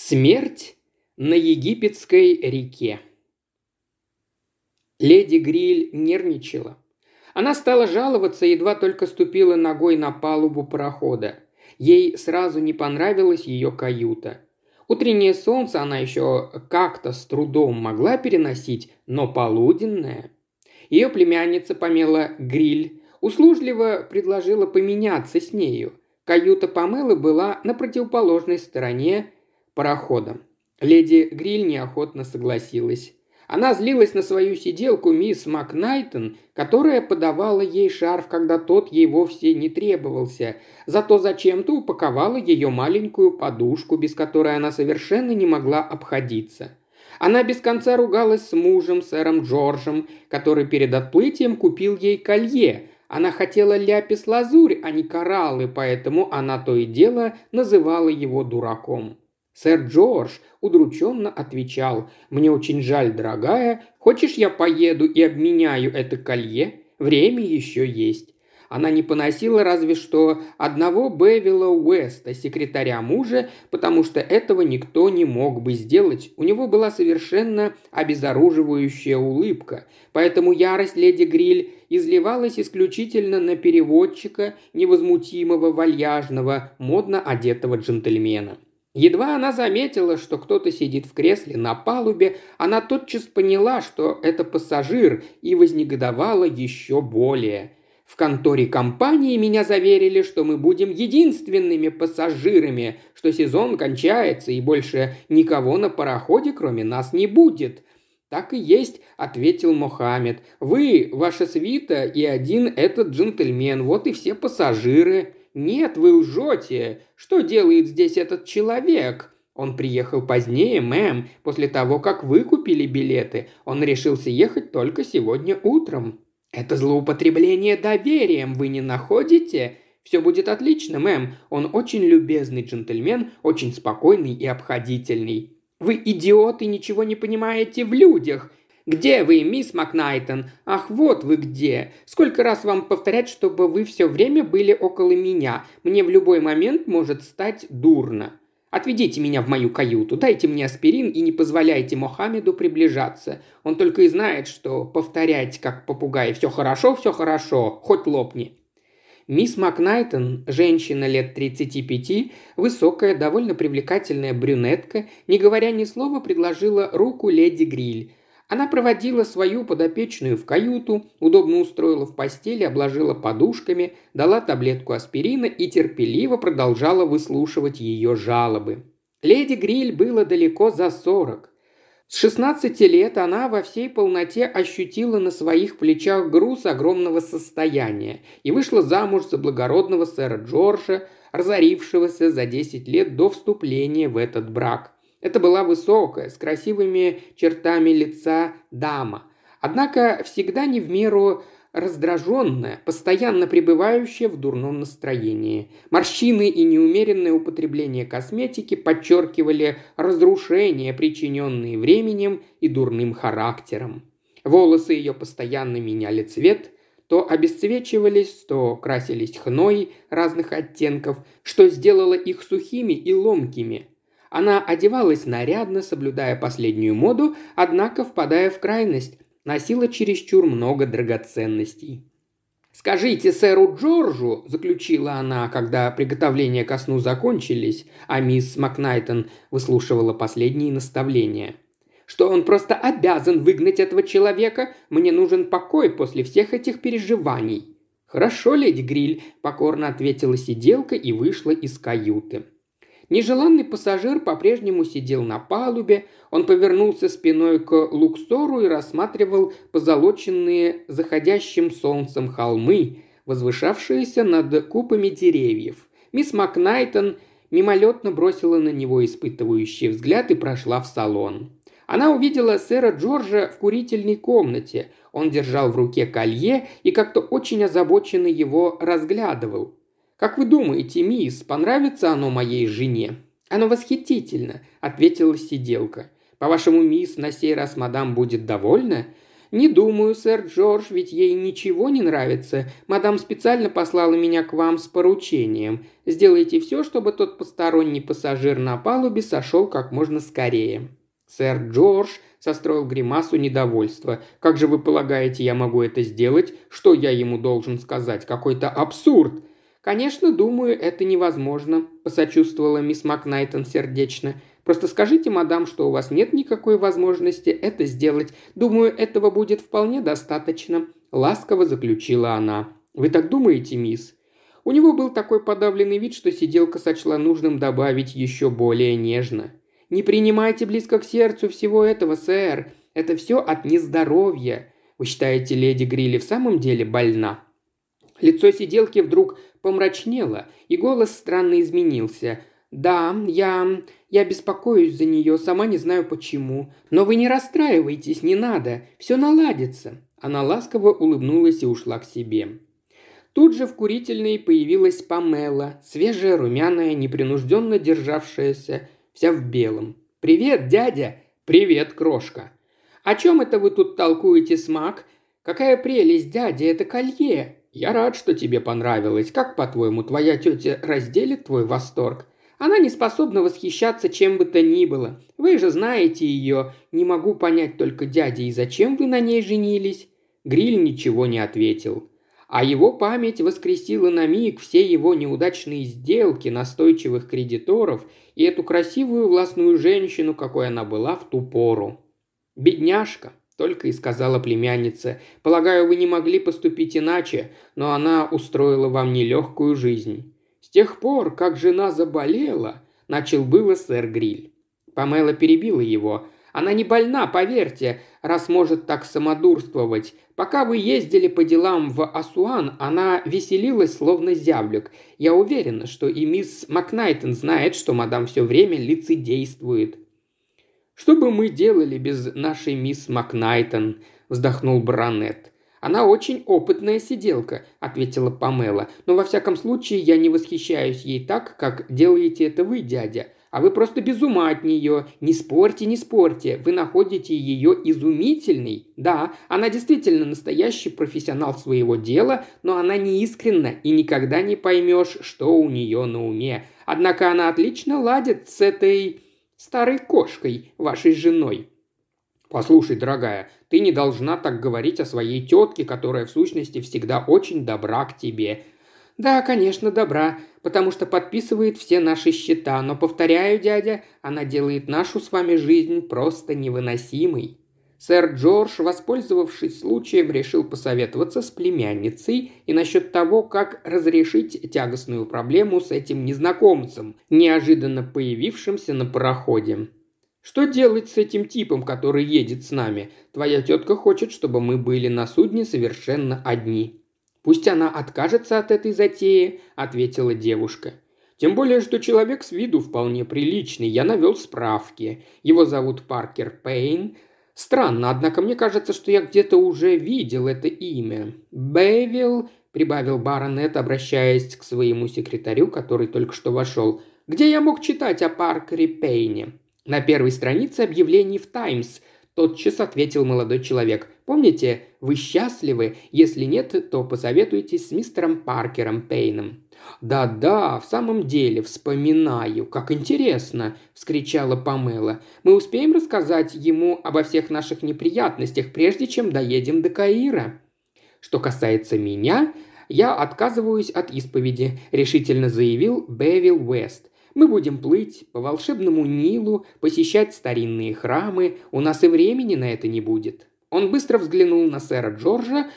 Смерть на египетской реке. Леди Гриль нервничала. Она стала жаловаться, едва только ступила ногой на палубу парохода. Ей сразу не понравилась ее каюта. Утреннее солнце она еще как-то с трудом могла переносить, но полуденное... Ее племянница Памела Гриль услужливо предложила поменяться с нею. Каюта Памелы была на противоположной стороне парохода. Леди Гриль неохотно согласилась. Она злилась на свою сиделку мисс Макнайтон, которая подавала ей шарф, когда тот ей вовсе не требовался, зато зачем-то упаковала ее маленькую подушку, без которой она совершенно не могла обходиться. Она без конца ругалась с мужем, сэром Джорджем, который перед отплытием купил ей колье. Она хотела ляпис-лазурь, а не кораллы, поэтому она то и дело называла его дураком. Сэр Джордж удрученно отвечал, «Мне очень жаль, дорогая. Хочешь, я поеду и обменяю это колье? Время еще есть». Она не поносила разве что одного Бевила Уэста, секретаря мужа, потому что этого никто не мог бы сделать. У него была совершенно обезоруживающая улыбка, поэтому ярость леди Гриль изливалась исключительно на переводчика, невозмутимого, вальяжного, модно одетого джентльмена. Едва она заметила, что кто-то сидит в кресле на палубе, она тотчас поняла, что это пассажир, и вознегодовала еще более. В конторе компании меня заверили, что мы будем единственными пассажирами, что сезон кончается и больше никого на пароходе, кроме нас, не будет. «Так и есть», — ответил Мохаммед. «Вы, ваша свита и один этот джентльмен, вот и все пассажиры». «Нет, вы лжете! Что делает здесь этот человек?» Он приехал позднее, мэм, после того, как вы купили билеты. Он решился ехать только сегодня утром. Это злоупотребление доверием, вы не находите? Все будет отлично, мэм. Он очень любезный джентльмен, очень спокойный и обходительный. Вы идиоты, ничего не понимаете в людях. «Где вы, мисс Макнайтон? Ах, вот вы где! Сколько раз вам повторять, чтобы вы все время были около меня? Мне в любой момент может стать дурно. Отведите меня в мою каюту, дайте мне аспирин и не позволяйте Мохаммеду приближаться. Он только и знает, что повторять, как попугай, все хорошо, все хорошо, хоть лопни». Мисс Макнайтон, женщина лет 35, высокая, довольно привлекательная брюнетка, не говоря ни слова, предложила руку леди Гриль. Она проводила свою подопечную в каюту, удобно устроила в постели, обложила подушками, дала таблетку аспирина и терпеливо продолжала выслушивать ее жалобы. Леди Гриль было далеко за сорок. С 16 лет она во всей полноте ощутила на своих плечах груз огромного состояния и вышла замуж за благородного сэра Джорджа, разорившегося за 10 лет до вступления в этот брак – это была высокая, с красивыми чертами лица дама, однако всегда не в меру раздраженная, постоянно пребывающая в дурном настроении. Морщины и неумеренное употребление косметики подчеркивали разрушения, причиненные временем и дурным характером. Волосы ее постоянно меняли цвет, то обесцвечивались, то красились хной разных оттенков, что сделало их сухими и ломкими – она одевалась нарядно, соблюдая последнюю моду, однако, впадая в крайность, носила чересчур много драгоценностей. «Скажите сэру Джорджу», – заключила она, когда приготовления ко сну закончились, а мисс Макнайтон выслушивала последние наставления, «что он просто обязан выгнать этого человека. Мне нужен покой после всех этих переживаний». «Хорошо, леди Гриль», – покорно ответила сиделка и вышла из каюты. Нежеланный пассажир по-прежнему сидел на палубе, он повернулся спиной к Луксору и рассматривал позолоченные заходящим солнцем холмы, возвышавшиеся над купами деревьев. Мисс Макнайтон мимолетно бросила на него испытывающий взгляд и прошла в салон. Она увидела сэра Джорджа в курительной комнате. Он держал в руке колье и как-то очень озабоченно его разглядывал. «Как вы думаете, мисс, понравится оно моей жене?» «Оно восхитительно», – ответила сиделка. «По-вашему, мисс, на сей раз мадам будет довольна?» «Не думаю, сэр Джордж, ведь ей ничего не нравится. Мадам специально послала меня к вам с поручением. Сделайте все, чтобы тот посторонний пассажир на палубе сошел как можно скорее». Сэр Джордж состроил гримасу недовольства. «Как же вы полагаете, я могу это сделать? Что я ему должен сказать? Какой-то абсурд!» «Конечно, думаю, это невозможно», – посочувствовала мисс Макнайтон сердечно. Просто скажите, мадам, что у вас нет никакой возможности это сделать. Думаю, этого будет вполне достаточно», – ласково заключила она. «Вы так думаете, мисс?» У него был такой подавленный вид, что сиделка сочла нужным добавить еще более нежно. «Не принимайте близко к сердцу всего этого, сэр. Это все от нездоровья. Вы считаете, леди Грилли в самом деле больна?» Лицо сиделки вдруг помрачнело, и голос странно изменился. «Да, я... я беспокоюсь за нее, сама не знаю почему. Но вы не расстраивайтесь, не надо, все наладится». Она ласково улыбнулась и ушла к себе. Тут же в курительной появилась Памела, свежая, румяная, непринужденно державшаяся, вся в белом. «Привет, дядя!» «Привет, крошка!» «О чем это вы тут толкуете с Мак? Какая прелесть, дядя, это колье!» «Я рад, что тебе понравилось. Как, по-твоему, твоя тетя разделит твой восторг?» Она не способна восхищаться чем бы то ни было. Вы же знаете ее. Не могу понять только дядя, и зачем вы на ней женились?» Гриль ничего не ответил. А его память воскресила на миг все его неудачные сделки настойчивых кредиторов и эту красивую властную женщину, какой она была в ту пору. «Бедняжка», – только и сказала племянница. «Полагаю, вы не могли поступить иначе, но она устроила вам нелегкую жизнь. С тех пор, как жена заболела, начал было сэр Гриль. Памела перебила его. Она не больна, поверьте, раз может так самодурствовать. Пока вы ездили по делам в Асуан, она веселилась, словно зяблик. Я уверена, что и мисс Макнайтон знает, что мадам все время лицедействует». «Что бы мы делали без нашей мисс Макнайтон?» – вздохнул Бранет. «Она очень опытная сиделка», – ответила Памела. «Но во всяком случае я не восхищаюсь ей так, как делаете это вы, дядя. А вы просто без ума от нее. Не спорьте, не спорьте. Вы находите ее изумительной. Да, она действительно настоящий профессионал своего дела, но она не искренна и никогда не поймешь, что у нее на уме. Однако она отлично ладит с этой старой кошкой, вашей женой. «Послушай, дорогая, ты не должна так говорить о своей тетке, которая в сущности всегда очень добра к тебе». «Да, конечно, добра, потому что подписывает все наши счета, но, повторяю, дядя, она делает нашу с вами жизнь просто невыносимой». Сэр Джордж, воспользовавшись случаем, решил посоветоваться с племянницей и насчет того, как разрешить тягостную проблему с этим незнакомцем, неожиданно появившимся на пароходе. Что делать с этим типом, который едет с нами? Твоя тетка хочет, чтобы мы были на судне совершенно одни». «Пусть она откажется от этой затеи», – ответила девушка. «Тем более, что человек с виду вполне приличный. Я навел справки. Его зовут Паркер Пейн. Странно, однако мне кажется, что я где-то уже видел это имя. Бэйвилл», – прибавил баронет, обращаясь к своему секретарю, который только что вошел. «Где я мог читать о Паркере Пейне?» На первой странице объявлений в «Таймс», тотчас ответил молодой человек. «Помните, вы счастливы? Если нет, то посоветуйтесь с мистером Паркером Пейном». «Да-да, в самом деле, вспоминаю. Как интересно!» – вскричала Памела. «Мы успеем рассказать ему обо всех наших неприятностях, прежде чем доедем до Каира?» «Что касается меня, я отказываюсь от исповеди», – решительно заявил Бевил Уэст. Мы будем плыть по волшебному Нилу, посещать старинные храмы, у нас и времени на это не будет». Он быстро взглянул на сэра Джорджа,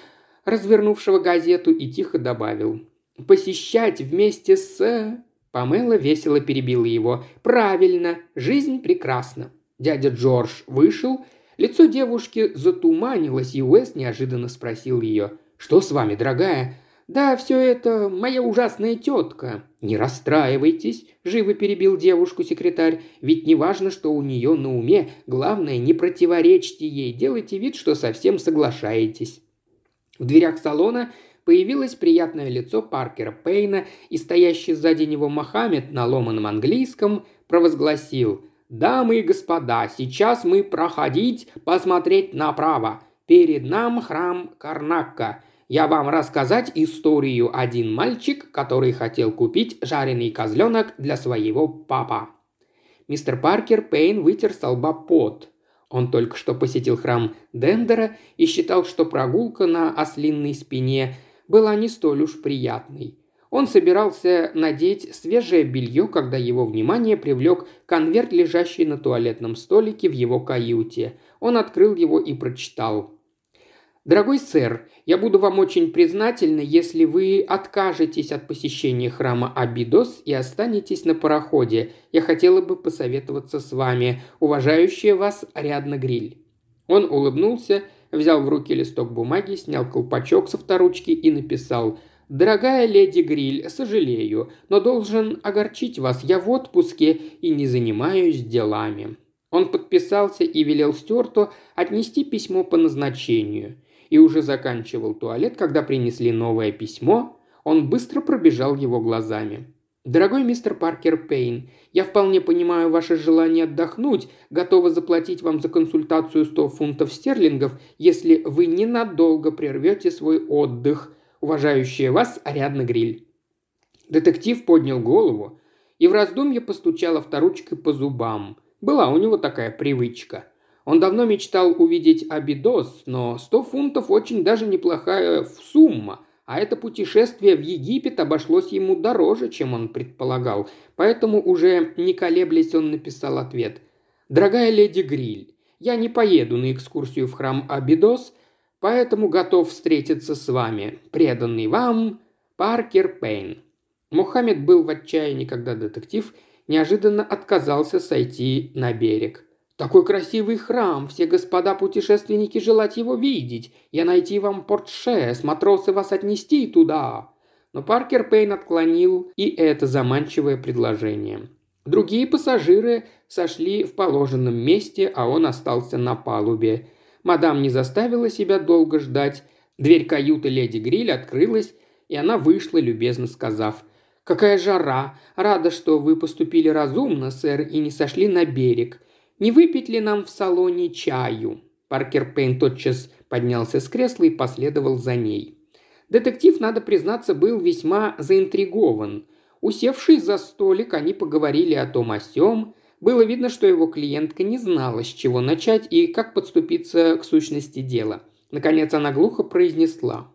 развернувшего газету, и тихо добавил. «Посещать вместе с...» Памела весело перебила его. «Правильно, жизнь прекрасна». Дядя Джордж вышел, лицо девушки затуманилось, и Уэс неожиданно спросил ее. «Что с вами, дорогая? «Да, все это моя ужасная тетка». «Не расстраивайтесь», – живо перебил девушку секретарь. «Ведь не важно, что у нее на уме. Главное, не противоречьте ей. Делайте вид, что совсем соглашаетесь». В дверях салона появилось приятное лицо Паркера Пейна, и стоящий сзади него Мохаммед на ломаном английском провозгласил «Дамы и господа, сейчас мы проходить, посмотреть направо. Перед нам храм Карнакка. Я вам рассказать историю один мальчик, который хотел купить жареный козленок для своего папа». Мистер Паркер Пейн вытер с лба пот. Он только что посетил храм Дендера и считал, что прогулка на ослинной спине была не столь уж приятной. Он собирался надеть свежее белье, когда его внимание привлек конверт, лежащий на туалетном столике в его каюте. Он открыл его и прочитал. «Дорогой сэр, я буду вам очень признательна, если вы откажетесь от посещения храма Абидос и останетесь на пароходе. Я хотела бы посоветоваться с вами, уважающая вас Ариадна Гриль». Он улыбнулся, взял в руки листок бумаги, снял колпачок со вторучки и написал «Дорогая леди Гриль, сожалею, но должен огорчить вас. Я в отпуске и не занимаюсь делами». Он подписался и велел Стюарту отнести письмо по назначению – и уже заканчивал туалет, когда принесли новое письмо, он быстро пробежал его глазами. «Дорогой мистер Паркер Пейн, я вполне понимаю ваше желание отдохнуть, готова заплатить вам за консультацию 100 фунтов стерлингов, если вы ненадолго прервете свой отдых. Уважающая вас Ариадна Гриль». Детектив поднял голову и в раздумье постучал авторучкой по зубам. Была у него такая привычка. Он давно мечтал увидеть Абидос, но 100 фунтов очень даже неплохая сумма, а это путешествие в Египет обошлось ему дороже, чем он предполагал, поэтому уже не колеблясь он написал ответ. «Дорогая леди Гриль, я не поеду на экскурсию в храм Абидос, поэтому готов встретиться с вами, преданный вам Паркер Пейн». Мухаммед был в отчаянии, когда детектив неожиданно отказался сойти на берег – такой красивый храм, все господа путешественники желать его видеть. Я найти вам портше, с матросы вас отнести туда». Но Паркер Пейн отклонил и это заманчивое предложение. Другие пассажиры сошли в положенном месте, а он остался на палубе. Мадам не заставила себя долго ждать. Дверь каюты леди Гриль открылась, и она вышла, любезно сказав – «Какая жара! Рада, что вы поступили разумно, сэр, и не сошли на берег. Не выпить ли нам в салоне чаю?» Паркер Пейн тотчас поднялся с кресла и последовал за ней. Детектив, надо признаться, был весьма заинтригован. Усевшись за столик, они поговорили о том о сём. Было видно, что его клиентка не знала, с чего начать и как подступиться к сущности дела. Наконец она глухо произнесла.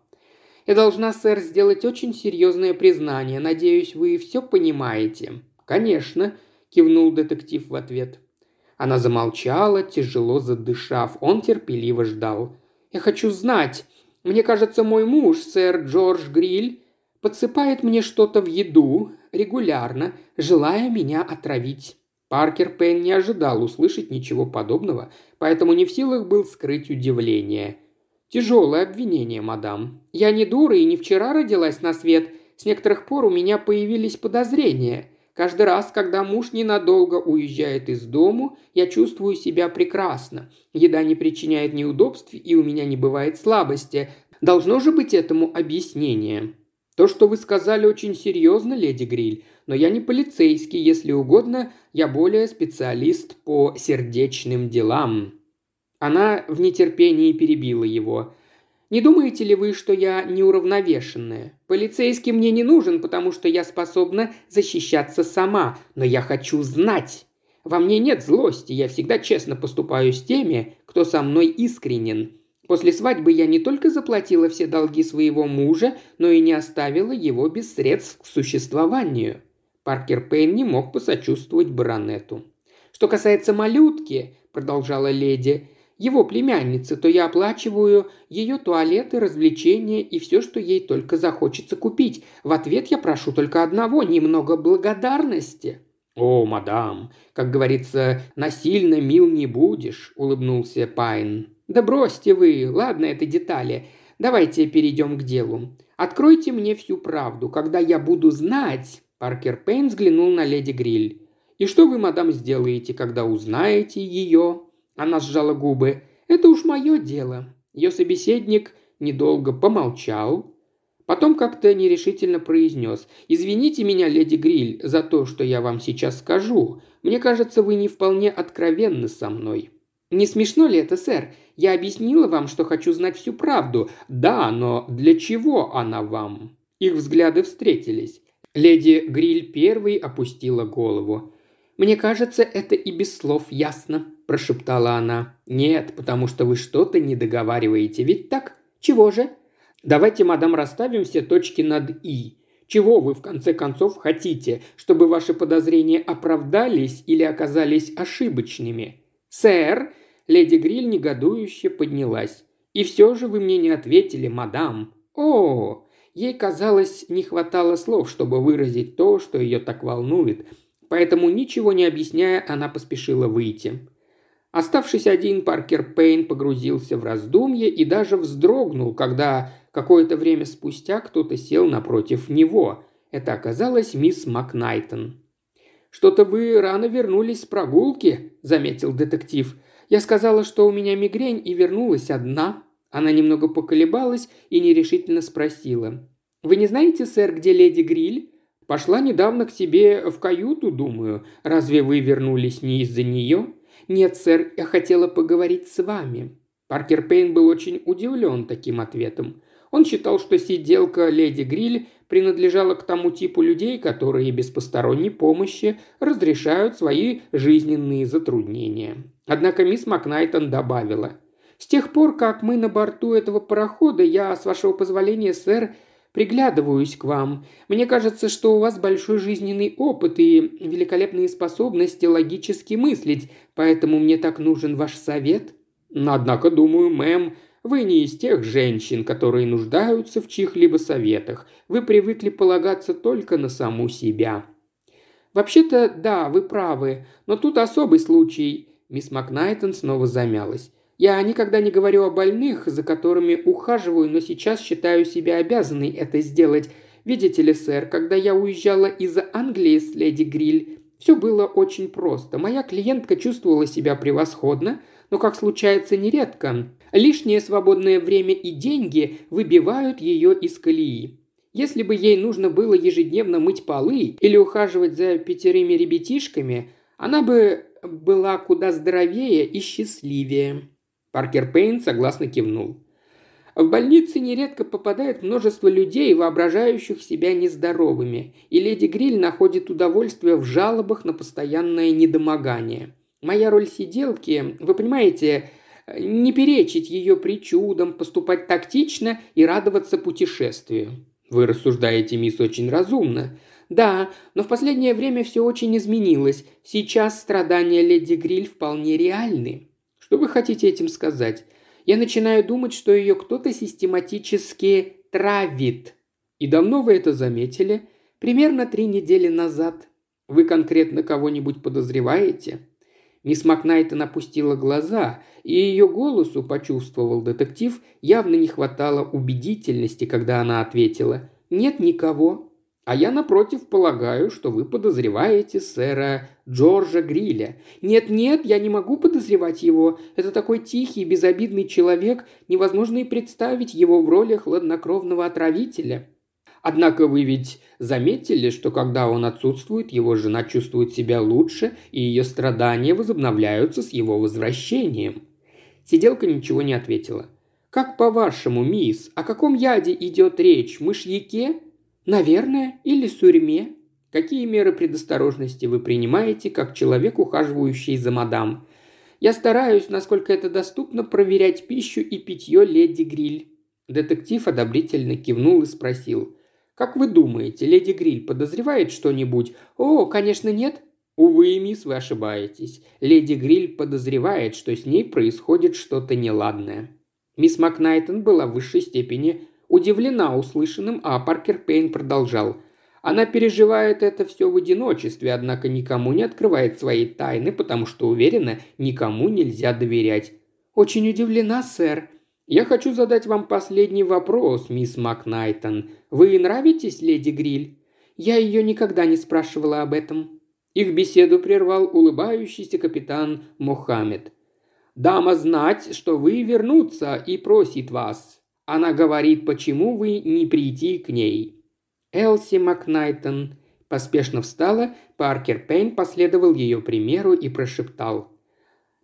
«Я должна, сэр, сделать очень серьезное признание. Надеюсь, вы все понимаете». «Конечно», – кивнул детектив в ответ. Она замолчала, тяжело задышав. Он терпеливо ждал. «Я хочу знать. Мне кажется, мой муж, сэр Джордж Гриль, подсыпает мне что-то в еду регулярно, желая меня отравить». Паркер Пен не ожидал услышать ничего подобного, поэтому не в силах был скрыть удивление. «Тяжелое обвинение, мадам. Я не дура и не вчера родилась на свет. С некоторых пор у меня появились подозрения. Каждый раз, когда муж ненадолго уезжает из дому, я чувствую себя прекрасно. Еда не причиняет неудобств, и у меня не бывает слабости. Должно же быть этому объяснение. То, что вы сказали, очень серьезно, леди Гриль, но я не полицейский, если угодно, я более специалист по сердечным делам». Она в нетерпении перебила его. Не думаете ли вы, что я неуравновешенная? Полицейский мне не нужен, потому что я способна защищаться сама, но я хочу знать. Во мне нет злости, я всегда честно поступаю с теми, кто со мной искренен. После свадьбы я не только заплатила все долги своего мужа, но и не оставила его без средств к существованию. Паркер Пейн не мог посочувствовать баронету. «Что касается малютки», – продолжала леди, его племянницы, то я оплачиваю ее туалеты, развлечения и все, что ей только захочется купить. В ответ я прошу только одного – немного благодарности». «О, мадам, как говорится, насильно мил не будешь», – улыбнулся Пайн. «Да бросьте вы, ладно, это детали. Давайте перейдем к делу. Откройте мне всю правду, когда я буду знать...» Паркер Пейн взглянул на леди Гриль. «И что вы, мадам, сделаете, когда узнаете ее?» Она сжала губы. «Это уж мое дело». Ее собеседник недолго помолчал, потом как-то нерешительно произнес. «Извините меня, леди Гриль, за то, что я вам сейчас скажу. Мне кажется, вы не вполне откровенны со мной». «Не смешно ли это, сэр? Я объяснила вам, что хочу знать всю правду. Да, но для чего она вам?» Их взгляды встретились. Леди Гриль первой опустила голову. «Мне кажется, это и без слов ясно», – прошептала она. «Нет, потому что вы что-то не договариваете, ведь так? Чего же?» «Давайте, мадам, расставим все точки над «и». Чего вы, в конце концов, хотите? Чтобы ваши подозрения оправдались или оказались ошибочными?» «Сэр!» – леди Гриль негодующе поднялась. «И все же вы мне не ответили, мадам». «О!» Ей, казалось, не хватало слов, чтобы выразить то, что ее так волнует, поэтому, ничего не объясняя, она поспешила выйти. Оставшись один, Паркер Пейн погрузился в раздумье и даже вздрогнул, когда какое-то время спустя кто-то сел напротив него. Это оказалась мисс Макнайтон. «Что-то вы рано вернулись с прогулки», – заметил детектив. «Я сказала, что у меня мигрень и вернулась одна». Она немного поколебалась и нерешительно спросила. «Вы не знаете, сэр, где леди Гриль?» «Пошла недавно к себе в каюту, думаю. Разве вы вернулись не из-за нее?» «Нет, сэр, я хотела поговорить с вами». Паркер Пейн был очень удивлен таким ответом. Он считал, что сиделка леди Гриль принадлежала к тому типу людей, которые без посторонней помощи разрешают свои жизненные затруднения. Однако мисс Макнайтон добавила – с тех пор, как мы на борту этого парохода, я, с вашего позволения, сэр, приглядываюсь к вам. Мне кажется, что у вас большой жизненный опыт и великолепные способности логически мыслить, поэтому мне так нужен ваш совет. Однако, думаю, мэм, вы не из тех женщин, которые нуждаются в чьих-либо советах. Вы привыкли полагаться только на саму себя». «Вообще-то, да, вы правы, но тут особый случай». Мисс Макнайтон снова замялась. «Я никогда не говорю о больных, за которыми ухаживаю, но сейчас считаю себя обязанной это сделать. Видите ли, сэр, когда я уезжала из Англии с леди Гриль, все было очень просто. Моя клиентка чувствовала себя превосходно, но, как случается нередко, Лишнее свободное время и деньги выбивают ее из колеи. Если бы ей нужно было ежедневно мыть полы или ухаживать за пятерыми ребятишками, она бы была куда здоровее и счастливее. Паркер Пейн согласно кивнул. В больнице нередко попадает множество людей, воображающих себя нездоровыми, и леди Гриль находит удовольствие в жалобах на постоянное недомогание. Моя роль сиделки, вы понимаете, не перечить ее причудам, поступать тактично и радоваться путешествию. Вы рассуждаете, мисс, очень разумно. Да, но в последнее время все очень изменилось. Сейчас страдания леди Гриль вполне реальны. Что вы хотите этим сказать? Я начинаю думать, что ее кто-то систематически травит. И давно вы это заметили? Примерно три недели назад. Вы конкретно кого-нибудь подозреваете? Мисс Макнайтон опустила глаза, и ее голосу, почувствовал детектив, явно не хватало убедительности, когда она ответила «Нет никого». «А я, напротив, полагаю, что вы подозреваете сэра Джорджа Гриля». «Нет-нет, я не могу подозревать его. Это такой тихий, безобидный человек, невозможно и представить его в роли хладнокровного отравителя». Однако вы ведь заметили, что когда он отсутствует, его жена чувствует себя лучше, и ее страдания возобновляются с его возвращением. Сиделка ничего не ответила. «Как по-вашему, мисс, о каком яде идет речь? Мышьяке? Наверное, или сурьме? Какие меры предосторожности вы принимаете, как человек, ухаживающий за мадам? Я стараюсь, насколько это доступно, проверять пищу и питье леди Гриль». Детектив одобрительно кивнул и спросил. Как вы думаете, леди Гриль подозревает что-нибудь? О, конечно, нет. Увы, мисс, вы ошибаетесь. Леди Гриль подозревает, что с ней происходит что-то неладное. Мисс Макнайтон была в высшей степени удивлена услышанным, а Паркер Пейн продолжал. Она переживает это все в одиночестве, однако никому не открывает своей тайны, потому что уверена, никому нельзя доверять. «Очень удивлена, сэр», «Я хочу задать вам последний вопрос, мисс Макнайтон. Вы нравитесь леди Гриль?» «Я ее никогда не спрашивала об этом». Их беседу прервал улыбающийся капитан Мохаммед. «Дама знать, что вы вернуться и просит вас. Она говорит, почему вы не прийти к ней». Элси Макнайтон поспешно встала, Паркер Пейн последовал ее примеру и прошептал.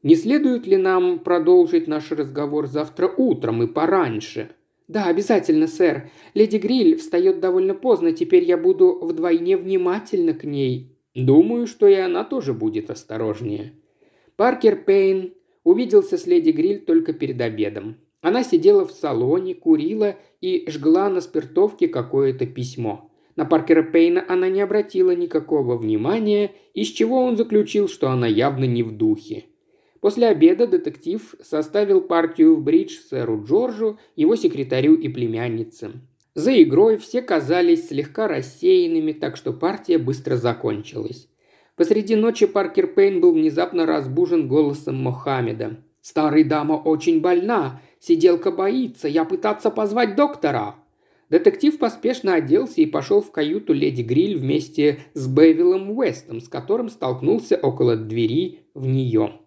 Не следует ли нам продолжить наш разговор завтра утром и пораньше?» «Да, обязательно, сэр. Леди Гриль встает довольно поздно, теперь я буду вдвойне внимательна к ней». «Думаю, что и она тоже будет осторожнее». Паркер Пейн увиделся с леди Гриль только перед обедом. Она сидела в салоне, курила и жгла на спиртовке какое-то письмо. На Паркера Пейна она не обратила никакого внимания, из чего он заключил, что она явно не в духе. После обеда детектив составил партию в бридж сэру Джорджу, его секретарю и племяннице. За игрой все казались слегка рассеянными, так что партия быстро закончилась. Посреди ночи Паркер Пейн был внезапно разбужен голосом Мохаммеда. «Старая дама очень больна. Сиделка боится. Я пытаться позвать доктора». Детектив поспешно оделся и пошел в каюту леди Гриль вместе с Бэвилом Уэстом, с которым столкнулся около двери в нее.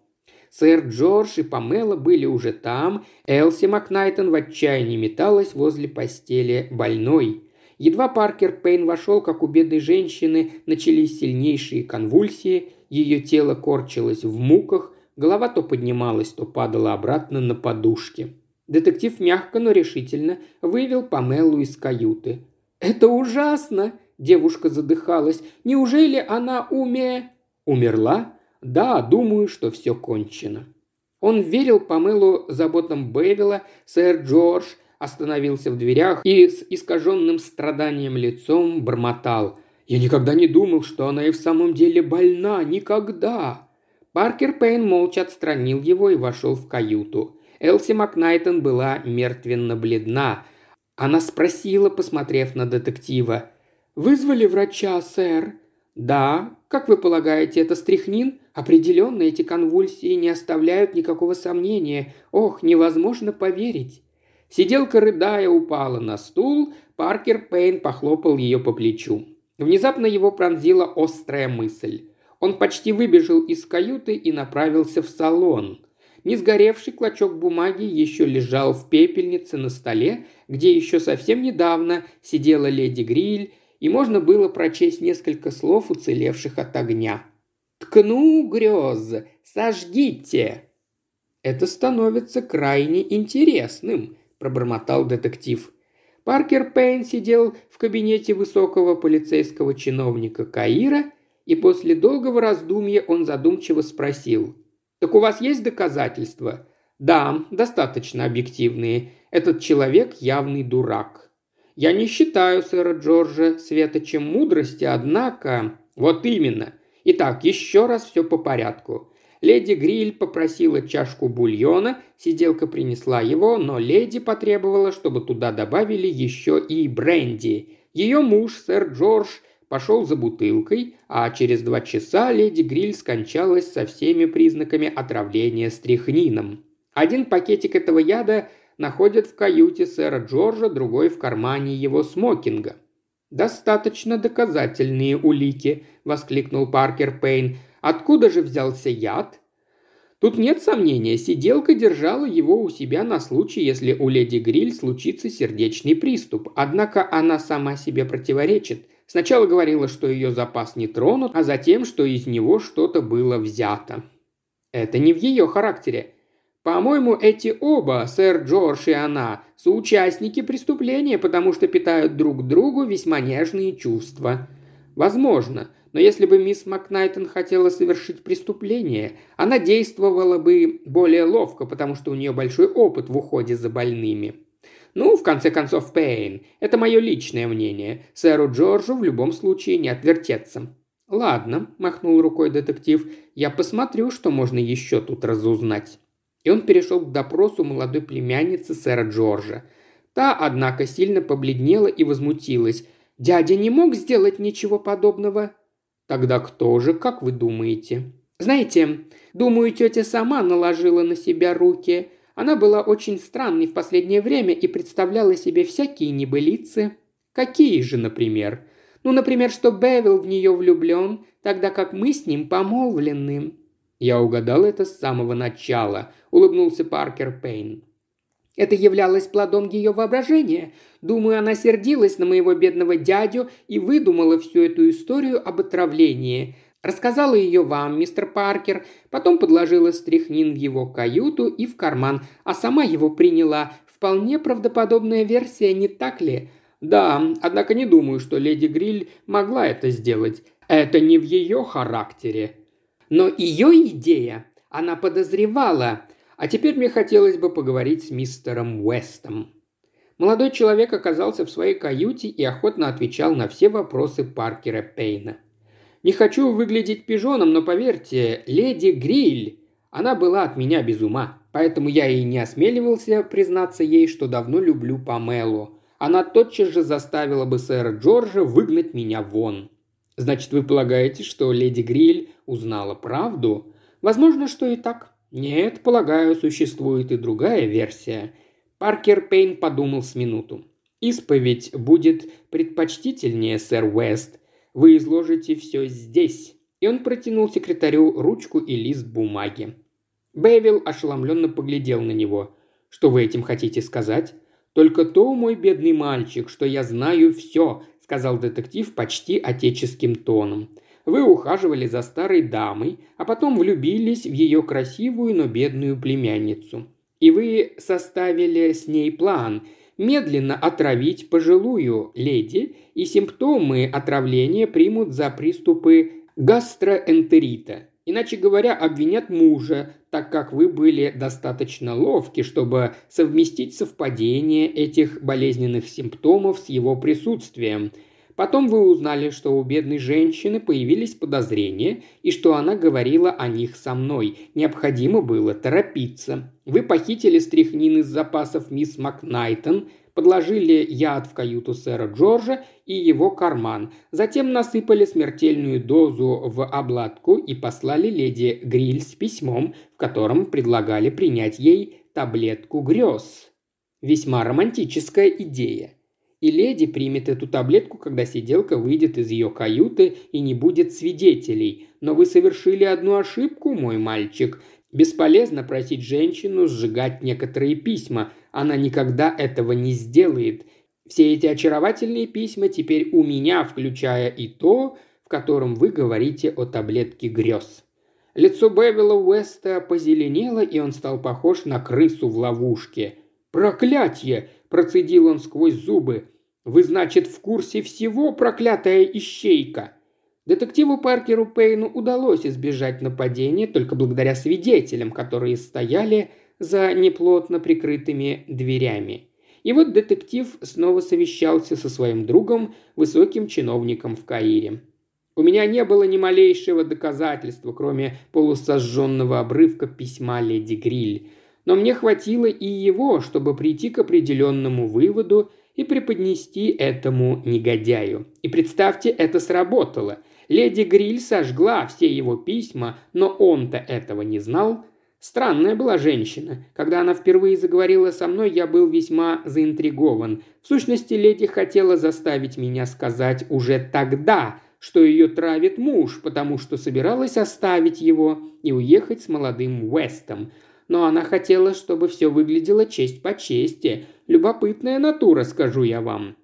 Сэр Джордж и Памела были уже там, Элси Макнайтон в отчаянии металась возле постели больной. Едва Паркер Пейн вошел, как у бедной женщины начались сильнейшие конвульсии, ее тело корчилось в муках, голова то поднималась, то падала обратно на подушке. Детектив мягко, но решительно вывел Памелу из каюты. «Это ужасно!» – девушка задыхалась. «Неужели она уме...» «Умерла?» Да, думаю, что все кончено. Он верил Памелу заботам Бэвила, сэр Джордж остановился в дверях и с искаженным страданием лицом бормотал. «Я никогда не думал, что она и в самом деле больна. Никогда!» Паркер Пейн молча отстранил его и вошел в каюту. Элси Макнайтон была мертвенно бледна. Она спросила, посмотрев на детектива. «Вызвали врача, сэр?» «Да. Как вы полагаете, это стряхнин?» Определенно эти конвульсии не оставляют никакого сомнения. Ох, невозможно поверить. Сиделка, рыдая, упала на стул, Паркер Пейн похлопал ее по плечу. Внезапно его пронзила острая мысль. Он почти выбежал из каюты и направился в салон. Несгоревший клочок бумаги еще лежал в пепельнице на столе, где еще совсем недавно сидела леди Гриль, и можно было прочесть несколько слов, уцелевших от огня. Ткну грез, сожгите!» «Это становится крайне интересным», – пробормотал детектив. Паркер Пейн сидел в кабинете высокого полицейского чиновника Каира, и после долгого раздумья он задумчиво спросил. «Так у вас есть доказательства?» «Да, достаточно объективные. Этот человек явный дурак». «Я не считаю сэра Джорджа светочем мудрости, однако...» «Вот именно. Итак, еще раз все по порядку. Леди Гриль попросила чашку бульона, сиделка принесла его, но леди потребовала, чтобы туда добавили еще и бренди. Ее муж, сэр Джордж, пошел за бутылкой, а через два часа леди Гриль скончалась со всеми признаками отравления стрихнином. Один пакетик этого яда находят в каюте сэра Джорджа, другой в кармане его смокинга – «Достаточно доказательные улики», – воскликнул Паркер Пейн. «Откуда же взялся яд?» Тут нет сомнения, сиделка держала его у себя на случай, если у леди Гриль случится сердечный приступ. Однако она сама себе противоречит. Сначала говорила, что ее запас не тронут, а затем, что из него что-то было взято. Это не в ее характере. По-моему, эти оба, сэр Джордж и она, соучастники преступления, потому что питают друг другу весьма нежные чувства. Возможно, но если бы мисс Макнайтон хотела совершить преступление, она действовала бы более ловко, потому что у нее большой опыт в уходе за больными. Ну, в конце концов, Пейн. Это мое личное мнение. Сэру Джорджу в любом случае не отвертеться. «Ладно», – махнул рукой детектив, – «я посмотрю, что можно еще тут разузнать» и он перешел к допросу молодой племянницы сэра Джорджа. Та, однако, сильно побледнела и возмутилась. «Дядя не мог сделать ничего подобного?» «Тогда кто же, как вы думаете?» «Знаете, думаю, тетя сама наложила на себя руки. Она была очень странной в последнее время и представляла себе всякие небылицы». «Какие же, например?» «Ну, например, что Бевил в нее влюблен, тогда как мы с ним помолвлены». «Я угадал это с самого начала», – улыбнулся Паркер Пейн. Это являлось плодом ее воображения. Думаю, она сердилась на моего бедного дядю и выдумала всю эту историю об отравлении. Рассказала ее вам, мистер Паркер, потом подложила стряхнин в его каюту и в карман, а сама его приняла. Вполне правдоподобная версия, не так ли? Да, однако не думаю, что леди Гриль могла это сделать. Это не в ее характере. Но ее идея, она подозревала. А теперь мне хотелось бы поговорить с мистером Уэстом. Молодой человек оказался в своей каюте и охотно отвечал на все вопросы Паркера Пейна. Не хочу выглядеть пижоном, но поверьте, леди Гриль, она была от меня без ума, поэтому я и не осмеливался признаться ей, что давно люблю Памелу. Она тотчас же заставила бы сэра Джорджа выгнать меня вон. Значит, вы полагаете, что леди Гриль узнала правду? Возможно, что и так. Нет, полагаю, существует и другая версия. Паркер Пейн подумал с минуту. Исповедь будет предпочтительнее, сэр Уэст. Вы изложите все здесь. И он протянул секретарю ручку и лист бумаги. Бэйвилл ошеломленно поглядел на него. «Что вы этим хотите сказать?» «Только то, мой бедный мальчик, что я знаю все», — сказал детектив почти отеческим тоном. «Вы ухаживали за старой дамой, а потом влюбились в ее красивую, но бедную племянницу. И вы составили с ней план медленно отравить пожилую леди, и симптомы отравления примут за приступы гастроэнтерита. Иначе говоря, обвинят мужа, так как вы были достаточно ловки, чтобы совместить совпадение этих болезненных симптомов с его присутствием. Потом вы узнали, что у бедной женщины появились подозрения и что она говорила о них со мной. Необходимо было торопиться. Вы похитили стряхнин из запасов мисс Макнайтон, подложили яд в каюту сэра Джорджа и его карман, затем насыпали смертельную дозу в обладку и послали леди Гриль с письмом, в котором предлагали принять ей таблетку грез. Весьма романтическая идея. И леди примет эту таблетку, когда сиделка выйдет из ее каюты и не будет свидетелей. Но вы совершили одну ошибку, мой мальчик. Бесполезно просить женщину сжигать некоторые письма. Она никогда этого не сделает. Все эти очаровательные письма теперь у меня, включая и то, в котором вы говорите о таблетке грез. Лицо Бевила Уэста позеленело, и он стал похож на крысу в ловушке. «Проклятье!» – процедил он сквозь зубы. «Вы, значит, в курсе всего, проклятая ищейка!» Детективу Паркеру Пейну удалось избежать нападения только благодаря свидетелям, которые стояли за неплотно прикрытыми дверями. И вот детектив снова совещался со своим другом, высоким чиновником в Каире. У меня не было ни малейшего доказательства, кроме полусожженного обрывка письма леди Гриль. Но мне хватило и его, чтобы прийти к определенному выводу и преподнести этому негодяю. И представьте, это сработало. Леди Гриль сожгла все его письма, но он-то этого не знал. Странная была женщина. Когда она впервые заговорила со мной, я был весьма заинтригован. В сущности, леди хотела заставить меня сказать уже тогда, что ее травит муж, потому что собиралась оставить его и уехать с молодым Уэстом. Но она хотела, чтобы все выглядело честь по чести. Любопытная натура, скажу я вам.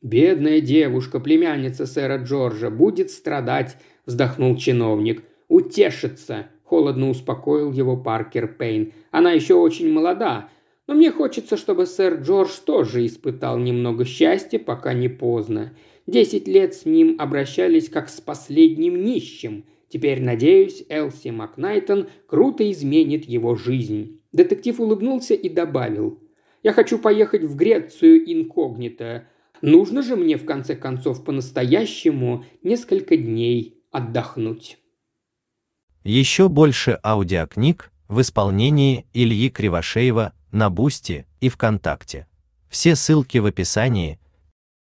«Бедная девушка, племянница сэра Джорджа, будет страдать», – вздохнул чиновник. «Утешится», – холодно успокоил его Паркер Пейн. «Она еще очень молода, но мне хочется, чтобы сэр Джордж тоже испытал немного счастья, пока не поздно. Десять лет с ним обращались как с последним нищим. Теперь, надеюсь, Элси Макнайтон круто изменит его жизнь». Детектив улыбнулся и добавил. «Я хочу поехать в Грецию инкогнито. Нужно же мне, в конце концов, по-настоящему несколько дней отдохнуть. Еще больше аудиокниг в исполнении Ильи Кривошеева на Boosty и ВКонтакте. Все ссылки в описании –